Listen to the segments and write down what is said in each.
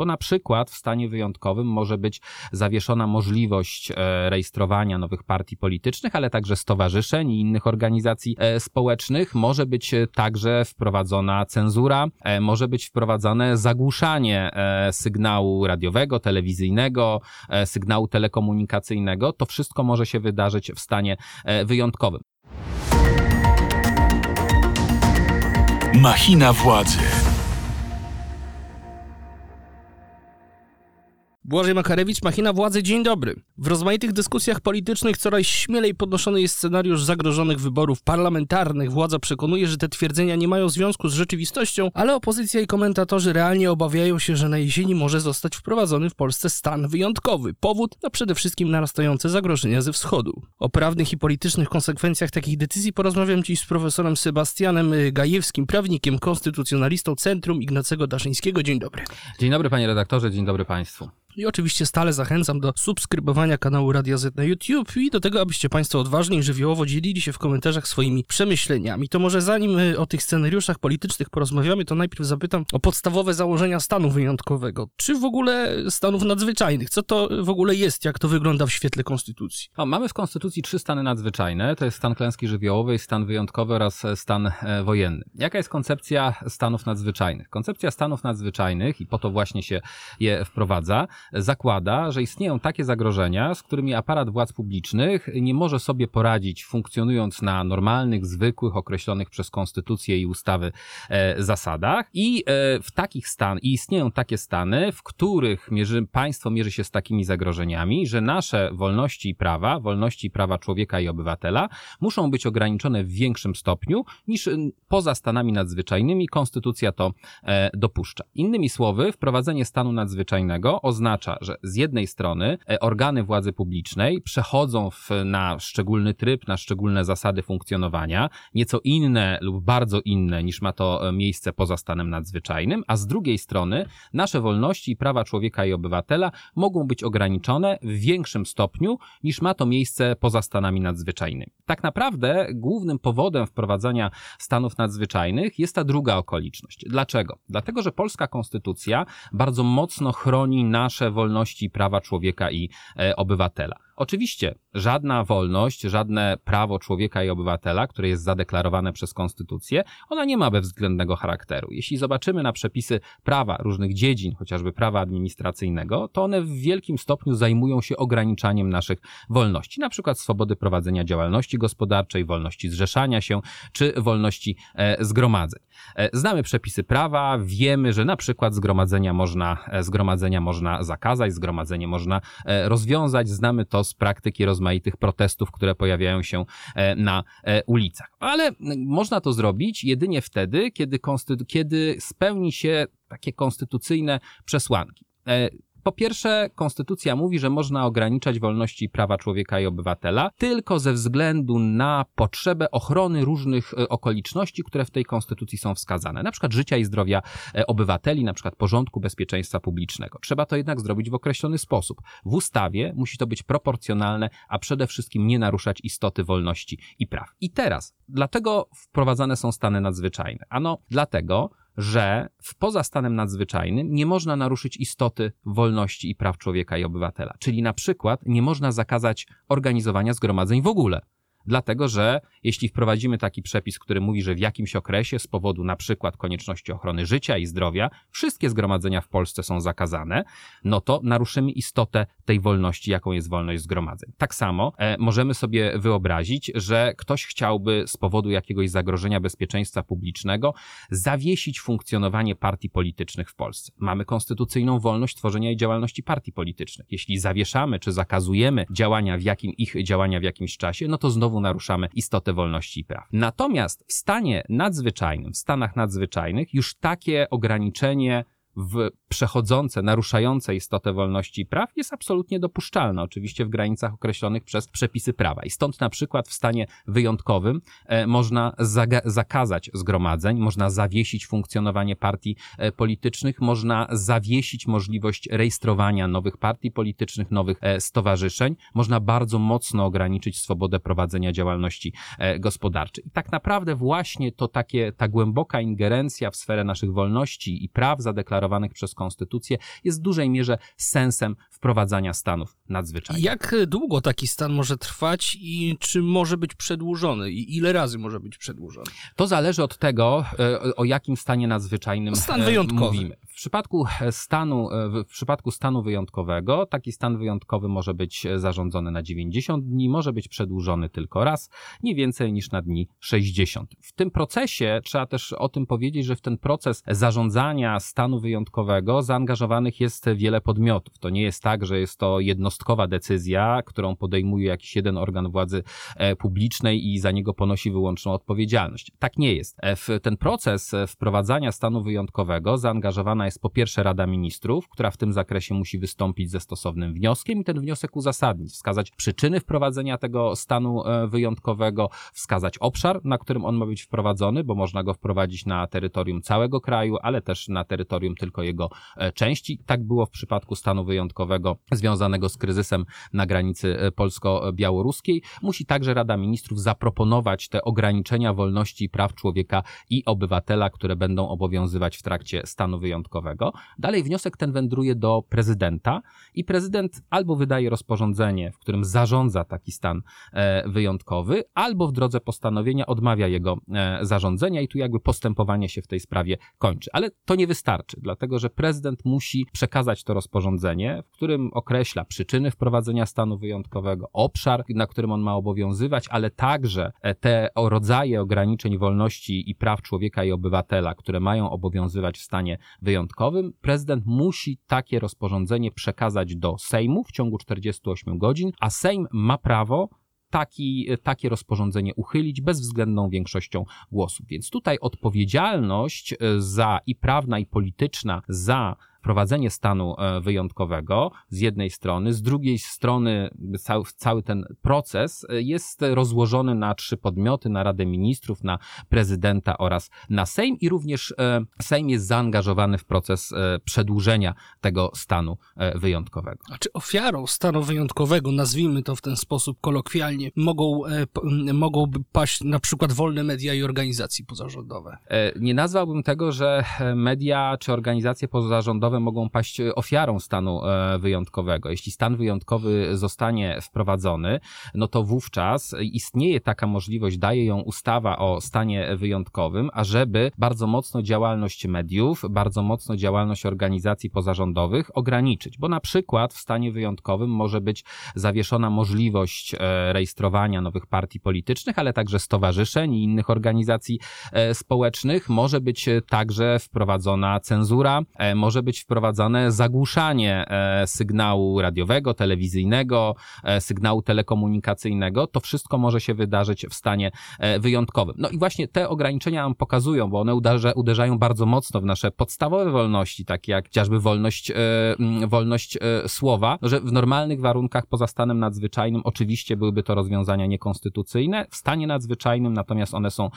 bo na przykład w stanie wyjątkowym może być zawieszona możliwość e, rejestrowania nowych partii politycznych, ale także stowarzyszeń i innych organizacji e, społecznych. Może być także wprowadzona cenzura, może być wprowadzane zagłuszanie sygnału radiowego, telewizyjnego, sygnału telekomunikacyjnego. To wszystko może się wydarzyć w stanie wyjątkowym. Machina władzy. Błażej Makarewicz, Machina Władzy, dzień dobry. W rozmaitych dyskusjach politycznych coraz śmielej podnoszony jest scenariusz zagrożonych wyborów parlamentarnych. Władza przekonuje, że te twierdzenia nie mają związku z rzeczywistością, ale opozycja i komentatorzy realnie obawiają się, że na jesieni może zostać wprowadzony w Polsce stan wyjątkowy. Powód to przede wszystkim narastające zagrożenia ze wschodu. O prawnych i politycznych konsekwencjach takich decyzji porozmawiam dziś z profesorem Sebastianem Gajewskim, prawnikiem, konstytucjonalistą Centrum Ignacego Daszyńskiego. Dzień dobry. Dzień dobry panie redaktorze, dzień dobry państwu. I oczywiście stale zachęcam do subskrybowania kanału Radia Z na YouTube i do tego, abyście Państwo odważnie i żywiołowo dzielili się w komentarzach swoimi przemyśleniami. To może zanim y, o tych scenariuszach politycznych porozmawiamy, to najpierw zapytam o podstawowe założenia stanu wyjątkowego. Czy w ogóle stanów nadzwyczajnych? Co to w ogóle jest? Jak to wygląda w świetle Konstytucji? O, mamy w Konstytucji trzy stany nadzwyczajne. To jest stan klęski żywiołowej, stan wyjątkowy oraz stan e, wojenny. Jaka jest koncepcja stanów nadzwyczajnych? Koncepcja stanów nadzwyczajnych, i po to właśnie się je wprowadza, zakłada, że istnieją takie zagrożenia, z którymi aparat władz publicznych nie może sobie poradzić, funkcjonując na normalnych, zwykłych, określonych przez konstytucję i ustawy e, zasadach. I e, w takich stan, i istnieją takie stany, w których mierzy, państwo mierzy się z takimi zagrożeniami, że nasze wolności i prawa, wolności i prawa człowieka i obywatela muszą być ograniczone w większym stopniu niż poza stanami nadzwyczajnymi konstytucja to e, dopuszcza. Innymi słowy, wprowadzenie stanu nadzwyczajnego oznacza, oznacza, że z jednej strony e, organy władzy publicznej przechodzą w, na szczególny tryb, na szczególne zasady funkcjonowania, nieco inne lub bardzo inne niż ma to e, miejsce poza stanem nadzwyczajnym, a z drugiej strony nasze wolności i prawa człowieka i obywatela mogą być ograniczone w większym stopniu niż ma to miejsce poza stanami nadzwyczajnymi. Tak naprawdę głównym powodem wprowadzania stanów nadzwyczajnych jest ta druga okoliczność. Dlaczego? Dlatego, że polska konstytucja bardzo mocno chroni wolności i prawa człowieka i e, obywatela. Oczywiście żadna wolność, żadne prawo człowieka i obywatela, które jest zadeklarowane przez konstytucję, ona nie ma bezwzględnego charakteru. Jeśli zobaczymy na przepisy prawa różnych dziedzin, chociażby prawa administracyjnego, to one w wielkim stopniu zajmują się ograniczaniem naszych wolności, na przykład swobody prowadzenia działalności gospodarczej, wolności zrzeszania się, czy wolności e, zgromadzeń. E, znamy przepisy prawa, wiemy, że na przykład zgromadzenia można, zgromadzenia można zakazać, zgromadzenie można rozwiązać, znamy to z praktyki rozmaitych protestów, które pojawiają się e, na e, ulicach. Ale można to zrobić jedynie wtedy, kiedy, kiedy spełni się takie konstytucyjne przesłanki. Po pierwsze, konstytucja mówi, że można ograniczać wolności i prawa człowieka i obywatela tylko ze względu na potrzebę ochrony różnych e, okoliczności, które w tej konstytucji są wskazane, na przykład życia i zdrowia e, obywateli, na przykład porządku bezpieczeństwa publicznego. Trzeba to jednak zrobić w określony sposób. W ustawie musi to być proporcjonalne, a przede wszystkim nie naruszać istoty wolności i praw. I teraz, dlatego wprowadzane są stany nadzwyczajne. Ano, dlatego, że w poza stanem nadzwyczajnym nie można naruszyć istoty wolności i praw człowieka i obywatela. Czyli na przykład nie można zakazać organizowania zgromadzeń w ogóle. Dlatego, że jeśli wprowadzimy taki przepis, który mówi, że w jakimś okresie z powodu na przykład konieczności ochrony życia i zdrowia wszystkie zgromadzenia w Polsce są zakazane, no to naruszymy istotę tej wolności, jaką jest wolność zgromadzeń. Tak samo e, możemy sobie wyobrazić, że ktoś chciałby z powodu jakiegoś zagrożenia bezpieczeństwa publicznego zawiesić funkcjonowanie partii politycznych w Polsce. Mamy konstytucyjną wolność tworzenia i działalności partii politycznych. Jeśli zawieszamy czy zakazujemy działania w jakim ich działania w jakimś czasie, no to znowu naruszamy istotę wolności i praw. Natomiast w stanie nadzwyczajnym, w stanach nadzwyczajnych już takie ograniczenie w przechodzące, naruszające istotę wolności i praw jest absolutnie dopuszczalne, oczywiście w granicach określonych przez przepisy prawa. I stąd na przykład w stanie wyjątkowym e, można zakazać zgromadzeń, można zawiesić funkcjonowanie partii e, politycznych, można zawiesić możliwość rejestrowania nowych partii politycznych, nowych e, stowarzyszeń, można bardzo mocno ograniczyć swobodę prowadzenia działalności gospodarczej. I tak naprawdę właśnie to takie, ta głęboka ingerencja w sferę naszych wolności i praw zadeklarowanych zadeklarowanych przez konstytucję, jest w dużej mierze sensem wprowadzania stanów nadzwyczajnych. Jak długo taki stan może trwać i czy może być przedłużony i ile razy może być przedłużony? To zależy od tego, e, o jakim stanie nadzwyczajnym Stan e, wyjątkowy. mówimy. W przypadku stanu, e, w przypadku stanu wyjątkowego, taki stan wyjątkowy może być zarządzony na 90 dni, może być przedłużony tylko raz, nie więcej niż na dni 60. W tym procesie trzeba też o tym powiedzieć, że w ten proces zarządzania stanu wyjątkowego zaangażowanych jest wiele podmiotów. To nie jest tak, że jest to jednostkowa decyzja, którą podejmuje jakiś jeden organ władzy e, publicznej i za niego ponosi wyłączną odpowiedzialność. Tak nie jest. E, W ten proces e, wprowadzania stanu wyjątkowego zaangażowana jest po pierwsze Rada Ministrów, która w tym zakresie musi wystąpić ze stosownym wnioskiem i ten wniosek uzasadnić, wskazać przyczyny wprowadzenia tego stanu wyjątkowego, wskazać obszar, na którym on ma być wprowadzony, bo można go wprowadzić na terytorium całego kraju, ale też na terytorium tylko jego części. Tak było w przypadku stanu wyjątkowego związanego z kryzysem na granicy e, polsko-białoruskiej. Musi także Rada Ministrów zaproponować te ograniczenia wolności i praw człowieka i obywatela, które będą obowiązywać w trakcie stanu wyjątkowego. Dalej wniosek ten wędruje do prezydenta i prezydent albo wydaje rozporządzenie, w którym zarządza taki stan e, wyjątkowy, albo w drodze postanowienia odmawia jego e, zarządzenia i tu jakby postępowanie się w tej sprawie kończy. Ale to nie wystarczy, dlatego że prezydent musi przekazać to rozporządzenie, w którym określa przyczyny wprowadzenia stanu wyjątkowego, obszar, na którym on ma obowiązywać, ale także e, te rodzaje ograniczeń wolności i praw człowieka i obywatela, które mają obowiązywać w stanie wyjątkowym. Prezydent musi takie rozporządzenie przekazać do Sejmu w ciągu 48 godzin, a Sejm ma prawo taki, takie rozporządzenie uchylić bezwzględną większością głosów. Więc tutaj odpowiedzialność e, za i prawna, i polityczna za wprowadzenie stanu e, wyjątkowego z jednej strony, z drugiej strony cały, cały ten proces e, jest rozłożony na trzy podmioty, na Radę Ministrów, na prezydenta oraz na Sejm i również e, Sejm jest zaangażowany w proces przedłużenia tego stanu wyjątkowego. A czy ofiarą stanu wyjątkowego, nazwijmy to w ten sposób kolokwialnie, mogą, mogą paść na przykład wolne media i organizacje pozarządowe? Nie nazwałbym tego, że media czy organizacje pozarządowe mogą paść e, ofiarą stanu e, wyjątkowego. Jeśli stan wyjątkowy zostanie wprowadzony, no to wówczas istnieje taka możliwość, daje ją ustawa o stanie wyjątkowym, ażeby bardzo mocno działalność mediów, bardzo mocno działalność organizacji pozarządowych ograniczyć, bo na przykład w stanie wyjątkowym może być zawieszona możliwość e, rejestrowania nowych partii politycznych, ale także stowarzyszeń i innych organizacji społecznych. Może być także wprowadzona cenzura, może być wprowadzane zagłuszanie e, sygnału radiowego, telewizyjnego, e, sygnału telekomunikacyjnego. To wszystko może się wydarzyć w stanie e, wyjątkowym. No i właśnie te ograniczenia nam pokazują, bo one uderza, uderzają bardzo mocno w nasze podstawowe wolności, takie jak chociażby wolność, wolność słowa, że w normalnych warunkach poza stanem nadzwyczajnym oczywiście byłyby to rozwiązania niekonstytucyjne, w stanie nadzwyczajnym natomiast one są,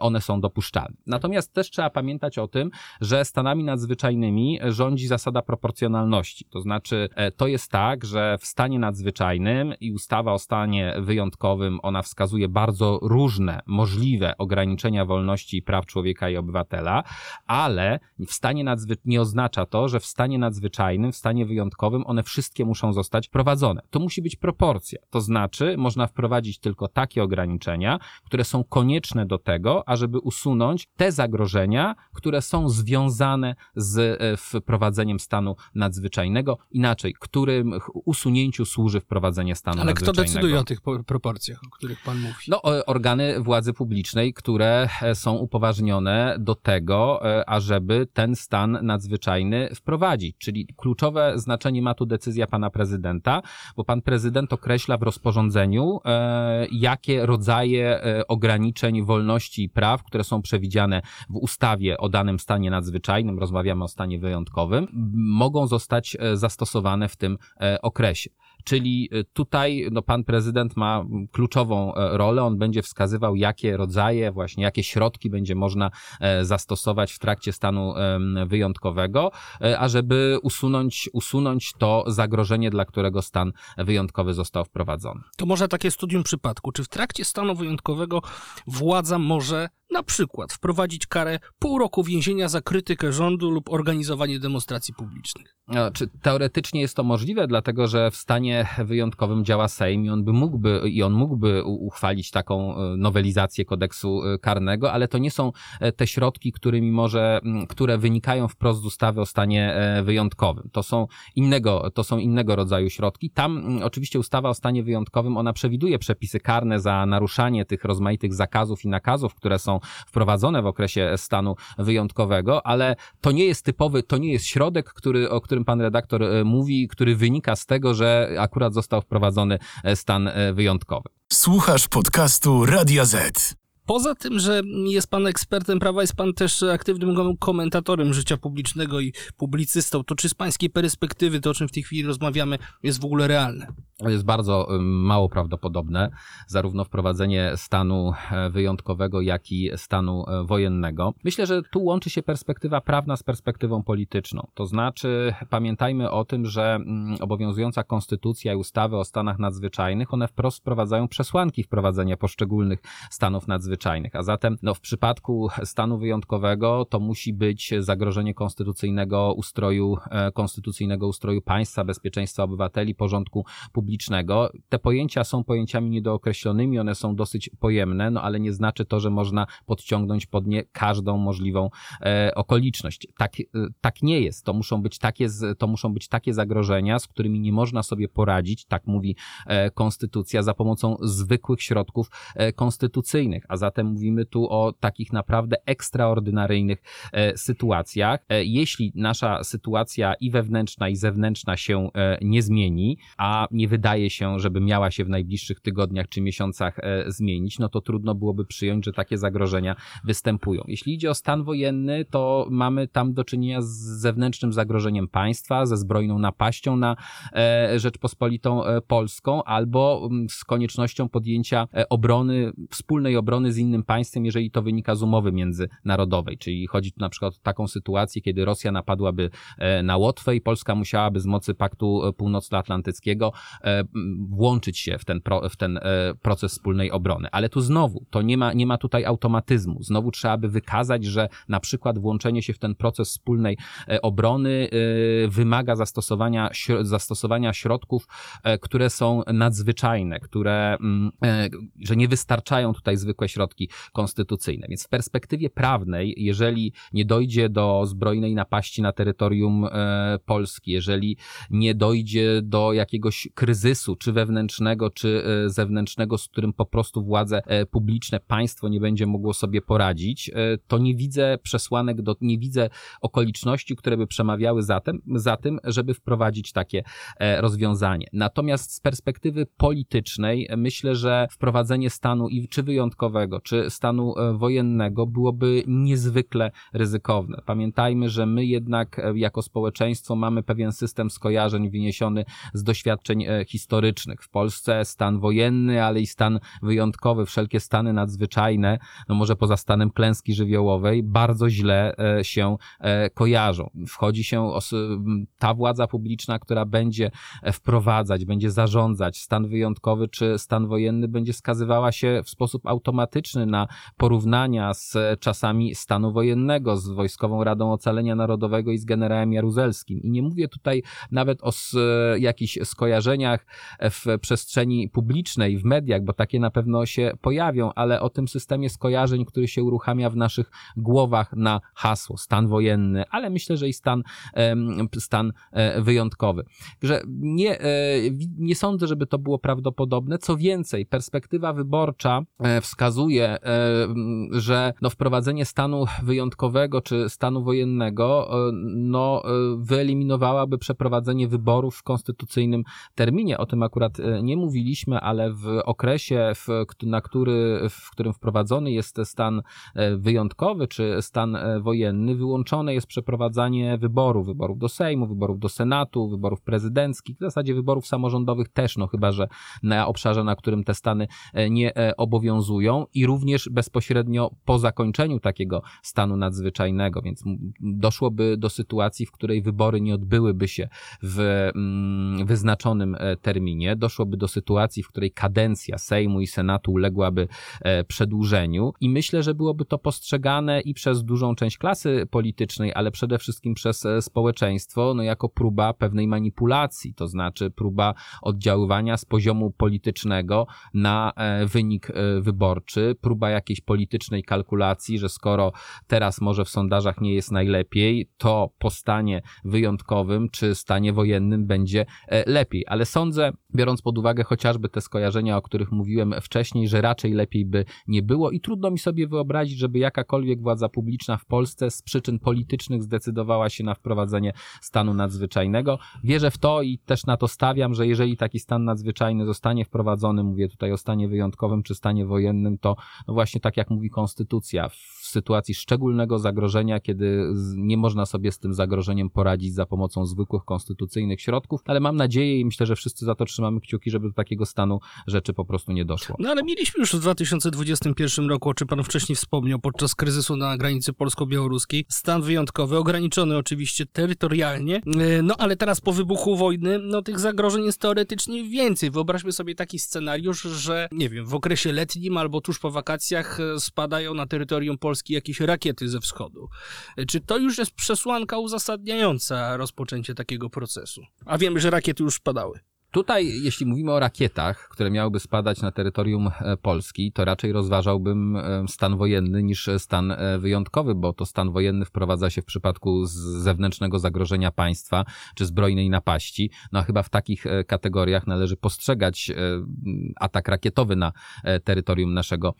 one są dopuszczalne. Natomiast też trzeba pamiętać o tym, że stanami nadzwyczajnymi rządzi zasada proporcjonalności. To znaczy, e, to jest tak, że w stanie nadzwyczajnym i ustawa o stanie wyjątkowym, ona wskazuje bardzo różne możliwe ograniczenia wolności i praw człowieka i obywatela, ale w stanie nadzwyczajnym nie oznacza to, że w stanie nadzwyczajnym, w stanie wyjątkowym one wszystkie muszą zostać wprowadzone. To musi być proporcja. To znaczy, można wprowadzić tylko takie ograniczenia, które są konieczne do tego, ażeby usunąć te zagrożenia, które są związane z e, wprowadzeniem stanu nadzwyczajnego. Inaczej, którym usunięciu służy wprowadzenie stanu Ale kto nadzwyczajnego. decyduje o tych po- proporcjach, o których pan mówi? No, e, organy władzy publicznej, które e, są upoważnione do tego, e, ażeby ten stan nadzwyczajny wprowadzić. Czyli kluczowe znaczenie ma tu decyzja pana prezydenta, bo pan prezydent określa w rozporządzeniu, jakie rodzaje ograniczeń wolności i praw, które są przewidziane w ustawie o danym stanie nadzwyczajnym, rozmawiamy o stanie wyjątkowym, mogą zostać e, zastosowane w tym e, okresie. Czyli y, tutaj no, pan prezydent ma kluczową e, rolę, on będzie wskazywał, jakie rodzaje, właśnie jakie środki będzie można e, zastosować w trakcie stanu wyjątkowego, e, ażeby usunąć, usunąć to zagrożenie, dla którego stan wyjątkowy został wprowadzony. To może takie studium przypadku. Czy w trakcie stanu wyjątkowego władza może na przykład wprowadzić karę pół roku więzienia za krytykę rządu lub organizowanie demonstracji publicznych. Czy teoretycznie jest to możliwe, dlatego że w stanie wyjątkowym działa Sejm i on by mógłby, i on mógłby uchwalić taką e, nowelizację kodeksu e, karnego, ale to nie są e, te środki, którymi może, które wynikają wprost z ustawy o stanie wyjątkowym. To są innego, to są innego rodzaju środki. Tam oczywiście ustawa o stanie wyjątkowym, ona przewiduje przepisy karne za naruszanie tych rozmaitych zakazów i nakazów, które są wprowadzone w okresie stanu wyjątkowego, ale to nie jest typowy, to nie jest środek, który, o którym pan redaktor mówi, który wynika z tego, że akurat został wprowadzony e, stan e, wyjątkowy. Słuchasz podcastu Radia Z. Poza tym, że jest pan ekspertem prawa, jest pan też aktywnym komentatorem życia publicznego i publicystą. To czy z pańskiej perspektywy to, o czym w tej chwili rozmawiamy, jest w ogóle realne? jest bardzo mało prawdopodobne, zarówno wprowadzenie stanu e, wyjątkowego, jak i stanu e, wojennego. Myślę, że tu łączy się perspektywa prawna z perspektywą polityczną. To znaczy, pamiętajmy o tym, że obowiązująca konstytucja i ustawy o stanach nadzwyczajnych, one wprost wprowadzają przesłanki wprowadzenia poszczególnych stanów nadzwyczajnych. A zatem, no, w przypadku stanu wyjątkowego to musi być zagrożenie konstytucyjnego ustroju, e, konstytucyjnego ustroju państwa, bezpieczeństwa obywateli, porządku publicznego publicznego. Te pojęcia są pojęciami niedookreślonymi, one są dosyć pojemne, no ale nie znaczy to, że można podciągnąć pod nie każdą możliwą e, okoliczność. Tak, e, tak nie jest. To muszą, być takie, to muszą być takie zagrożenia, z którymi nie można sobie poradzić, tak mówi e, konstytucja, za pomocą zwykłych środków e, konstytucyjnych. A zatem mówimy tu o takich naprawdę ekstraordynaryjnych e, sytuacjach. E, jeśli nasza sytuacja i wewnętrzna, i zewnętrzna się nie zmieni, a nie wydaje się, żeby miała się w najbliższych tygodniach czy miesiącach e, zmienić, no to trudno byłoby przyjąć, że takie zagrożenia występują. Jeśli idzie o stan wojenny, to mamy tam do czynienia z zewnętrznym zagrożeniem państwa, ze zbrojną napaścią na e, Rzeczpospolitą e, Polską albo mm, z koniecznością podjęcia obrony, wspólnej obrony z innym państwem, jeżeli to wynika z umowy międzynarodowej. Czyli chodzi tu na przykład o taką sytuację, kiedy Rosja napadłaby na Łotwę i Polska musiałaby z mocy Paktu Północnoatlantyckiego E, włączyć się w ten, pro, w ten e, proces wspólnej obrony. Ale tu znowu, to nie ma, nie ma tutaj automatyzmu. Znowu trzeba by wykazać, że na przykład włączenie się w ten proces wspólnej e, obrony wymaga zastosowania, zastosowania środków, które są nadzwyczajne, które, że nie wystarczają tutaj zwykłe środki konstytucyjne. Więc w perspektywie prawnej, jeżeli nie dojdzie do zbrojnej napaści na terytorium Polski, jeżeli nie dojdzie do jakiegoś kryzysu, czy wewnętrznego, czy e, zewnętrznego, z którym po prostu władze e, publiczne, państwo nie będzie mogło sobie poradzić, e, to nie widzę przesłanek, do, nie widzę okoliczności, które by przemawiały za tym, za tym, żeby wprowadzić takie rozwiązanie. Natomiast z perspektywy politycznej myślę, że wprowadzenie stanu i czy wyjątkowego, czy stanu wojennego byłoby niezwykle ryzykowne. Pamiętajmy, że my jednak jako społeczeństwo mamy pewien system skojarzeń wyniesiony z doświadczeń historycznych. W Polsce stan wojenny, ale i stan wyjątkowy, wszelkie stany nadzwyczajne, no może poza stanem klęski żywiołowej, bardzo źle e, się e, kojarzą. Wchodzi się ta władza publiczna, która będzie e, wprowadzać, będzie zarządzać stan wyjątkowy czy stan wojenny, będzie skazywała się w sposób automatyczny na porównania z czasami stanu wojennego, z Wojskową Radą Ocalenia Narodowego i z generałem Jaruzelskim. I nie mówię tutaj nawet o jakichś skojarzeniach w przestrzeni publicznej, w mediach, bo takie na pewno się pojawią, ale o tym systemie skojarzeń, który się uruchamia w naszych głowach na hasło stan wojenny, ale myślę, że i stan, stan e, wyjątkowy. Że nie, e, nie sądzę, żeby to było prawdopodobne. Co więcej, perspektywa wyborcza e, wskazuje, e, że no wprowadzenie stanu wyjątkowego czy stanu wojennego e, no, e, wyeliminowałaby przeprowadzenie wyborów w konstytucyjnym terminie. O tym akurat nie mówiliśmy, ale w okresie, w, na który, w którym wprowadzony jest stan wyjątkowy czy stan wojenny, wyłączone jest przeprowadzanie wyborów, wyborów do Sejmu, wyborów do Senatu, wyborów prezydenckich, w zasadzie wyborów samorządowych też, no chyba, że na obszarze, na którym te stany nie obowiązują i również bezpośrednio po zakończeniu takiego stanu nadzwyczajnego, więc doszłoby do sytuacji, w której wybory nie odbyłyby się w mm, wyznaczonym e, terminie, doszłoby do sytuacji, w której kadencja Sejmu i Senatu uległaby e, przedłużeniu i myślę, że byłoby to postrzegane i przez dużą część klasy politycznej, ale przede wszystkim przez e, społeczeństwo, no jako próba pewnej manipulacji, to znaczy próba oddziaływania z poziomu politycznego na wynik wyborczy, próba jakiejś politycznej kalkulacji, że skoro teraz może w sondażach nie jest najlepiej, to po stanie wyjątkowym czy stanie wojennym będzie e, lepiej. Ale sądzę, biorąc pod uwagę chociażby te skojarzenia, o których mówiłem wcześniej, że raczej lepiej by nie było i trudno mi sobie wyobrazić, żeby jakakolwiek władza publiczna w Polsce z przyczyn politycznych zdecydowała się na wprowadzenie stanu nadzwyczajnego. Wierzę w to i też na to stawiam, że jeżeli taki stan nadzwyczajny zostanie wprowadzony, mówię tutaj o stanie wyjątkowym czy stanie wojennym, to no właśnie tak jak mówi konstytucja, sytuacji szczególnego zagrożenia, kiedy nie można sobie z tym zagrożeniem poradzić za pomocą zwykłych konstytucyjnych środków, ale mam nadzieję i myślę, że wszyscy za to trzymamy kciuki, żeby do takiego stanu rzeczy po prostu nie doszło. No ale mieliśmy już w 2021 roku, o czym pan wcześniej wspomniał, podczas kryzysu na granicy polsko-białoruskiej, stan wyjątkowy, ograniczony oczywiście terytorialnie, e, no ale teraz po wybuchu wojny, no tych zagrożeń jest teoretycznie więcej. Wyobraźmy sobie taki scenariusz, że nie wiem, w okresie letnim albo tuż po wakacjach e, spadają na terytorium Polski jakieś rakiety ze wschodu. Czy to już jest przesłanka uzasadniająca rozpoczęcie takiego procesu? A wiemy, że rakiety już padały. Tutaj, jeśli mówimy o rakietach, które miałyby spadać na terytorium e, Polski, to raczej rozważałbym e, stan wojenny niż stan e, wyjątkowy, bo to stan wojenny wprowadza się w przypadku zewnętrznego zagrożenia państwa czy zbrojnej napaści. No a chyba w takich kategoriach należy postrzegać atak rakietowy na terytorium naszego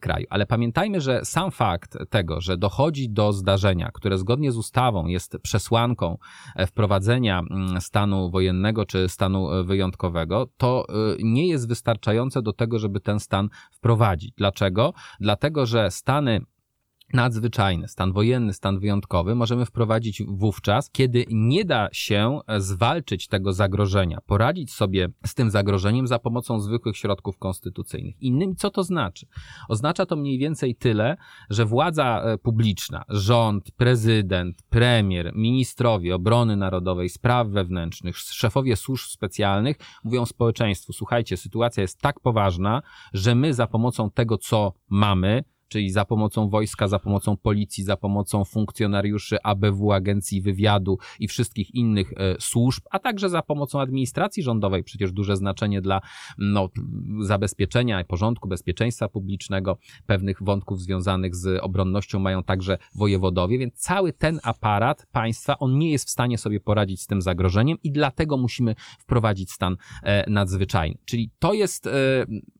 kraju. Ale pamiętajmy, że sam fakt tego, że dochodzi do zdarzenia, które zgodnie z ustawą jest przesłanką wprowadzenia mm, stanu wojennego czy stanu wyjątkowego, wyjątkowego, to y, nie jest wystarczające do tego, żeby ten stan wprowadzić. Dlaczego? Dlatego, że stany nadzwyczajny, stan wojenny, stan wyjątkowy możemy wprowadzić wówczas, kiedy nie da się zwalczyć tego zagrożenia, poradzić sobie z tym zagrożeniem za pomocą zwykłych środków konstytucyjnych. Innym, co to znaczy? Oznacza to mniej więcej tyle, że władza e, publiczna, rząd, prezydent, premier, ministrowie obrony narodowej, spraw wewnętrznych, szefowie służb specjalnych mówią społeczeństwu: słuchajcie, sytuacja jest tak poważna, że my za pomocą tego, co mamy, czyli za pomocą wojska, za pomocą policji, za pomocą funkcjonariuszy ABW, agencji wywiadu i wszystkich innych e, służb, a także za pomocą administracji rządowej, przecież duże znaczenie dla no, zabezpieczenia porządku, bezpieczeństwa publicznego, pewnych wątków związanych z obronnością mają także wojewodowie, więc cały ten aparat państwa, on nie jest w stanie sobie poradzić z tym zagrożeniem i dlatego musimy wprowadzić stan e, nadzwyczajny. Czyli to jest e,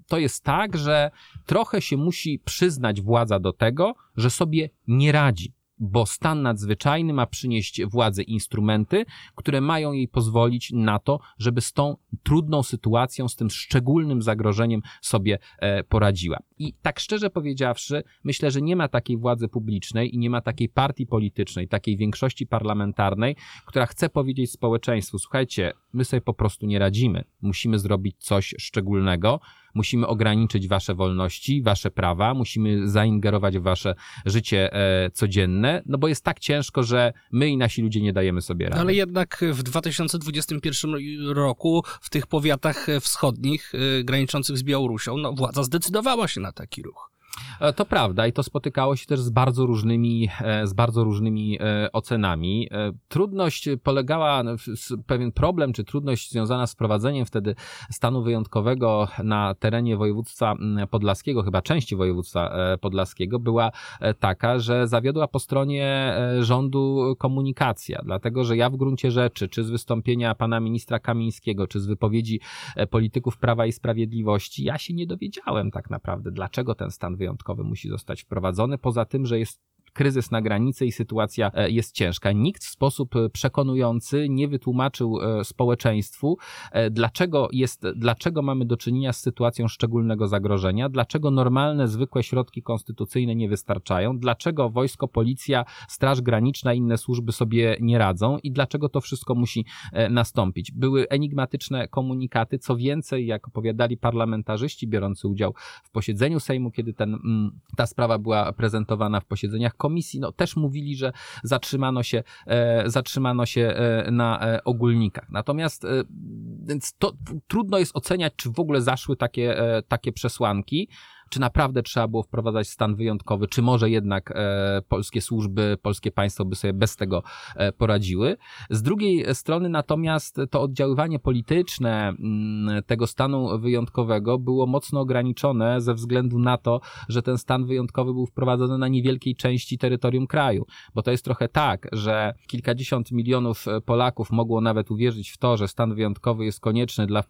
to jest tak, że trochę się musi przyznać władza do tego, że sobie nie radzi bo stan nadzwyczajny ma przynieść władzy instrumenty, które mają jej pozwolić na to, żeby z tą trudną sytuacją, z tym szczególnym zagrożeniem sobie e, poradziła. I tak szczerze powiedziawszy, myślę, że nie ma takiej władzy publicznej i nie ma takiej partii politycznej, takiej większości parlamentarnej, która chce powiedzieć społeczeństwu: słuchajcie, my sobie po prostu nie radzimy, musimy zrobić coś szczególnego musimy ograniczyć wasze wolności, wasze prawa, musimy zaingerować w wasze życie e, codzienne, no bo jest tak ciężko, że my i nasi ludzie nie dajemy sobie rady. Ale jednak w 2021 roku w tych powiatach wschodnich, e, graniczących z Białorusią, no władza zdecydowała się na taki ruch. E, to prawda i to spotykało się też z bardzo różnymi, e, z bardzo różnymi e, ocenami. Trudność polegała, pewien problem czy trudność związana z wprowadzeniem wtedy stanu wyjątkowego na terenie województwa podlaskiego, chyba części województwa podlaskiego, była taka, że zawiodła po stronie rządu komunikacja, dlatego że ja w gruncie rzeczy, czy z wystąpienia pana ministra Kamińskiego, czy z wypowiedzi polityków Prawa i Sprawiedliwości, ja się nie dowiedziałem tak naprawdę, dlaczego ten stan wyjątkowy wyjątkowy musi zostać wprowadzony. Poza tym, że jest kryzys na granicy i sytuacja e, jest ciężka. Nikt w sposób e, przekonujący nie wytłumaczył e, społeczeństwu, dlaczego jest, dlaczego mamy do czynienia z sytuacją szczególnego zagrożenia, dlaczego normalne, zwykłe środki konstytucyjne nie wystarczają, dlaczego wojsko, policja, straż graniczna, inne służby sobie nie radzą i dlaczego to wszystko musi nastąpić. Były enigmatyczne komunikaty, co więcej, jak opowiadali parlamentarzyści biorący udział w posiedzeniu Sejmu, kiedy ten, mm, ta sprawa była prezentowana w posiedzeniach komisji no, też mówili, że zatrzymano się, e, zatrzymano się e, na e, ogólnikach. Natomiast więc to trudno jest oceniać, czy w ogóle zaszły takie, takie przesłanki czy naprawdę trzeba było wprowadzać stan wyjątkowy, czy może jednak e, polskie służby, polskie państwo by sobie bez tego e, poradziły. Z drugiej strony natomiast to oddziaływanie polityczne m, mm, tego stanu wyjątkowego było mocno ograniczone ze względu na to, że ten stan wyjątkowy był wprowadzony na niewielkiej części terytorium kraju, bo to jest trochę tak, że kilkadziesiąt milionów e, Polaków mogło nawet uwierzyć w to, że stan wyjątkowy jest konieczny dla,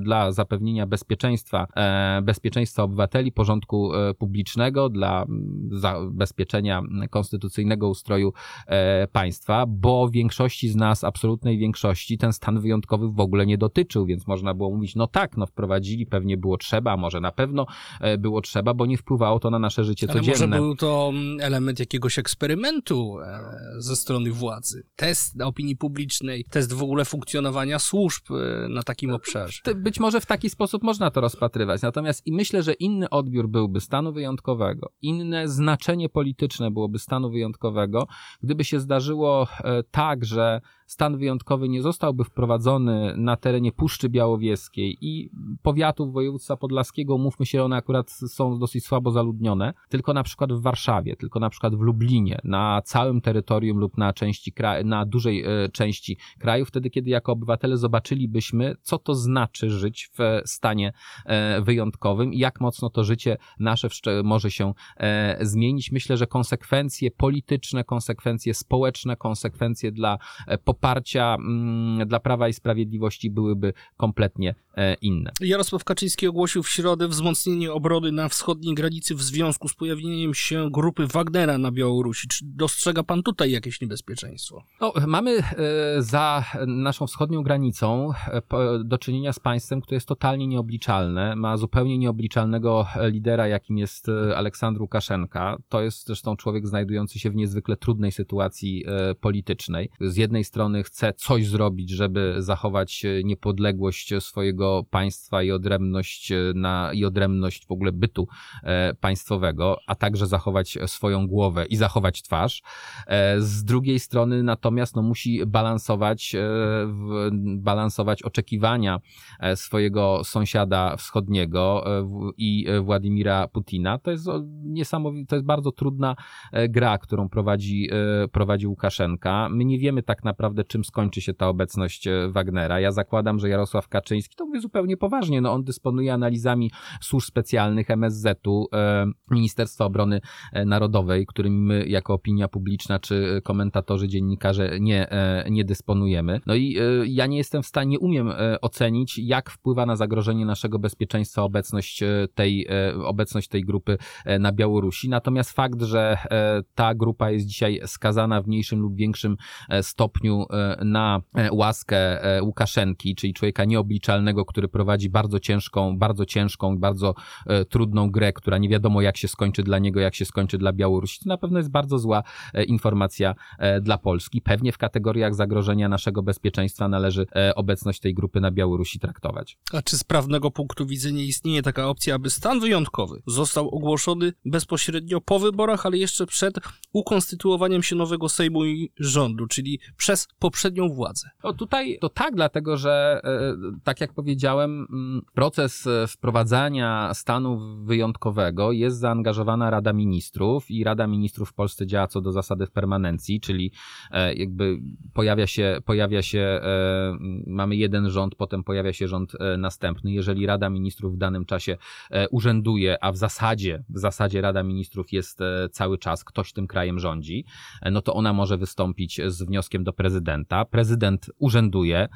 dla zapewnienia bezpieczeństwa, e, bezpieczeństwa obywateli, porządku e, publicznego, dla zabezpieczenia konstytucyjnego ustroju e, państwa, bo większości z nas, absolutnej większości, ten stan wyjątkowy w ogóle nie dotyczył, więc można było mówić, no tak, no wprowadzili, pewnie było trzeba, może na pewno e, było trzeba, bo nie wpływało to na nasze życie Ale codzienne. może był to element jakiegoś eksperymentu ze strony władzy. Test opinii publicznej, test w ogóle funkcjonowania służb na takim obszarze. Być może w taki sposób można to rozpatrywać. Natomiast i myślę, że inny odbiór odbiór byłby stanu wyjątkowego, inne znaczenie polityczne byłoby stanu wyjątkowego, gdyby się zdarzyło e, tak, że stan wyjątkowy nie zostałby wprowadzony na terenie Puszczy Białowieskiej i powiatów województwa podlaskiego, mówmy się, one akurat są dosyć słabo zaludnione, tylko na przykład w Warszawie, tylko na przykład w Lublinie, na całym terytorium lub na części kraju, na dużej e, części kraju, wtedy kiedy jako obywatele zobaczylibyśmy, co to znaczy żyć w stanie e, wyjątkowym i jak mocno to życie nasze może się e, zmienić. Myślę, że konsekwencje polityczne, konsekwencje społeczne, konsekwencje dla poparcia mm, dla Prawa i Sprawiedliwości byłyby kompletnie e, inne. Jarosław Kaczyński ogłosił w środę wzmocnienie obrony na wschodniej granicy w związku z pojawieniem się grupy Wagnera na Białorusi. Czy dostrzega pan tutaj jakieś niebezpieczeństwo? No, mamy e, za naszą wschodnią granicą e, do czynienia z państwem, które jest totalnie nieobliczalne, ma zupełnie nieobliczalnego lidera, jakim jest Aleksandr Łukaszenka. To jest zresztą człowiek znajdujący się w niezwykle trudnej sytuacji politycznej. Z jednej strony strony chce coś zrobić, żeby zachować e, niepodległość swojego państwa i odrębność, e, na, i odrębność w ogóle bytu e, państwowego, a także zachować swoją głowę i zachować twarz. Z drugiej strony natomiast no, musi balansować, balansować oczekiwania swojego sąsiada wschodniego i Władimira Putina. To jest niesamowite, to jest bardzo trudna gra, którą prowadzi, prowadzi Łukaszenka. My nie wiemy tak naprawdę, naprawdę czym skończy się ta obecność e, Wagnera. Ja zakładam, że Jarosław Kaczyński, to mówię zupełnie poważnie, no on dysponuje analizami służb specjalnych MSZ-u, e, Ministerstwa Obrony e, Narodowej, którymi my jako opinia publiczna czy komentatorzy, dziennikarze nie, nie dysponujemy. No i ja nie jestem w stanie, nie umiem ocenić, jak wpływa na zagrożenie naszego bezpieczeństwa obecność tej, obecność tej grupy na Białorusi. Natomiast fakt, że ta grupa jest dzisiaj skazana w mniejszym lub większym stopniu na e, łaskę e, Łukaszenki, czyli człowieka nieobliczalnego, który prowadzi bardzo ciężką, bardzo ciężką, bardzo trudną grę, która nie wiadomo jak się skończy dla niego, jak się skończy dla Białorusi. To na pewno jest bardzo zła informacja dla Polski. Pewnie w kategoriach zagrożenia naszego bezpieczeństwa należy obecność tej grupy na Białorusi traktować. A czy z prawnego punktu widzenia istnieje taka opcja, aby stan wyjątkowy został ogłoszony bezpośrednio po wyborach, ale jeszcze przed ukonstytuowaniem się nowego Sejmu i rządu, czyli przez poprzednią władzę. O, tutaj to tak, dlatego że, e, tak jak powiedziałem, mm, proces e, wprowadzania stanu wyjątkowego jest zaangażowana Rada Ministrów i Rada Ministrów w Polsce działa co do zasady w permanencji, czyli e, jakby pojawia się, pojawia się, mamy jeden rząd, potem pojawia się rząd następny. Jeżeli Rada Ministrów w danym czasie urzęduje, a w zasadzie, w zasadzie Rada Ministrów jest cały czas, ktoś tym krajem rządzi, no to ona może wystąpić z wnioskiem do prezydenta prezydenta. Prezydent urzęduje,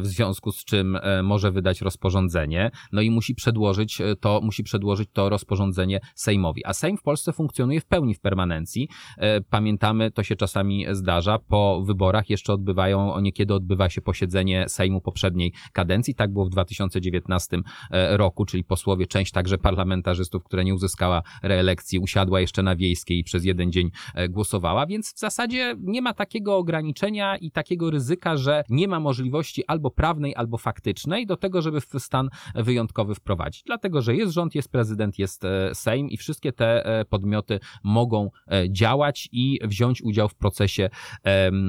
w związku z czym e, może wydać rozporządzenie, no i musi przedłożyć e, to, musi przedłożyć to rozporządzenie Sejmowi. A Sejm w Polsce funkcjonuje w pełni w permanencji. E, Pamiętamy, to się czasami zdarza, po wyborach jeszcze odbywają, niekiedy odbywa się posiedzenie Sejmu poprzedniej kadencji, tak było w 2019 e, roku, czyli posłowie, część także parlamentarzystów, która nie uzyskała reelekcji, usiadła jeszcze na wiejskiej i przez jeden dzień e, głosowała, więc w zasadzie nie ma takiego ograniczenia i takiego ryzyka, że nie ma możliwości albo prawnej, albo faktycznej do tego, żeby stan wyjątkowy wprowadzić. Dlatego, że jest rząd, jest prezydent, jest e, Sejm i wszystkie te e, podmioty mogą e, działać i wziąć udział w procesie,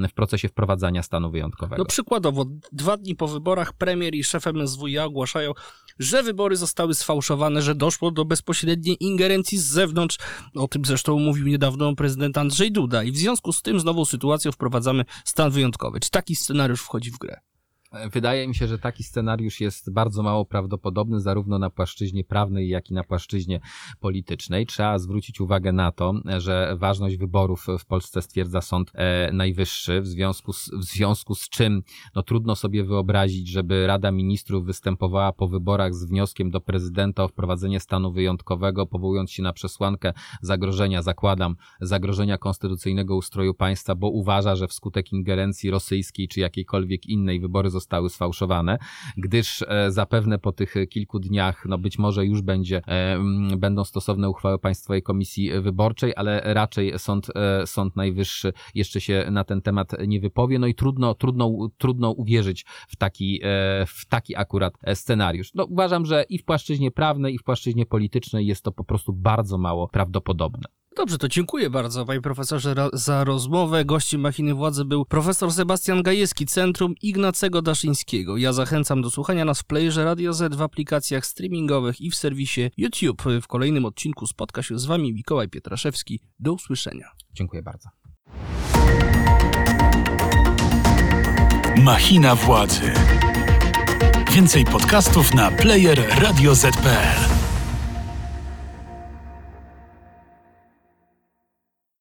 w procesie wprowadzania stanu wyjątkowego. No przykładowo, dwa dni po wyborach premier i szef MSWiA ogłaszają, że wybory zostały sfałszowane, że doszło do bezpośredniej ingerencji z zewnątrz. O tym zresztą mówił niedawno prezydent Andrzej Duda i w związku z tym z nową sytuacją wprowadzamy stan wyjątkowy. Czy taki scenariusz wchodzi w grę? Wydaje mi się, że taki scenariusz jest bardzo mało prawdopodobny, zarówno na płaszczyźnie prawnej, jak i na płaszczyźnie politycznej. Trzeba zwrócić uwagę na to, że ważność wyborów w Polsce stwierdza Sąd e, Najwyższy, w związku z, w związku z czym no, trudno sobie wyobrazić, żeby Rada Ministrów występowała po wyborach z wnioskiem do prezydenta o wprowadzenie stanu wyjątkowego, powołując się na przesłankę zagrożenia, zakładam, zagrożenia konstytucyjnego ustroju państwa, bo uważa, że wskutek ingerencji rosyjskiej czy jakiejkolwiek innej wybory zostały sfałszowane, gdyż e, zapewne po tych kilku dniach, no być może już będzie, e, będą stosowne uchwały Państwowej Komisji Wyborczej, ale raczej Sąd, e, Sąd Najwyższy jeszcze się na ten temat nie wypowie, no i trudno, trudno, trudno uwierzyć w taki, e, w taki akurat e, scenariusz. No uważam, że i w płaszczyźnie prawnej, i w płaszczyźnie politycznej jest to po prostu bardzo mało prawdopodobne. Dobrze, to dziękuję bardzo panie profesorze za rozmowę. Gościem Machiny Władzy był profesor Sebastian Gajewski, Centrum Ignacego Daszyńskiego. Ja zachęcam do słuchania nas w playerze Radio Z, w aplikacjach streamingowych i w serwisie YouTube. W kolejnym odcinku spotka się z wami Mikołaj Pietraszewski. Do usłyszenia. Dziękuję bardzo. Machina władzy. Więcej podcastów na player radioz.pl.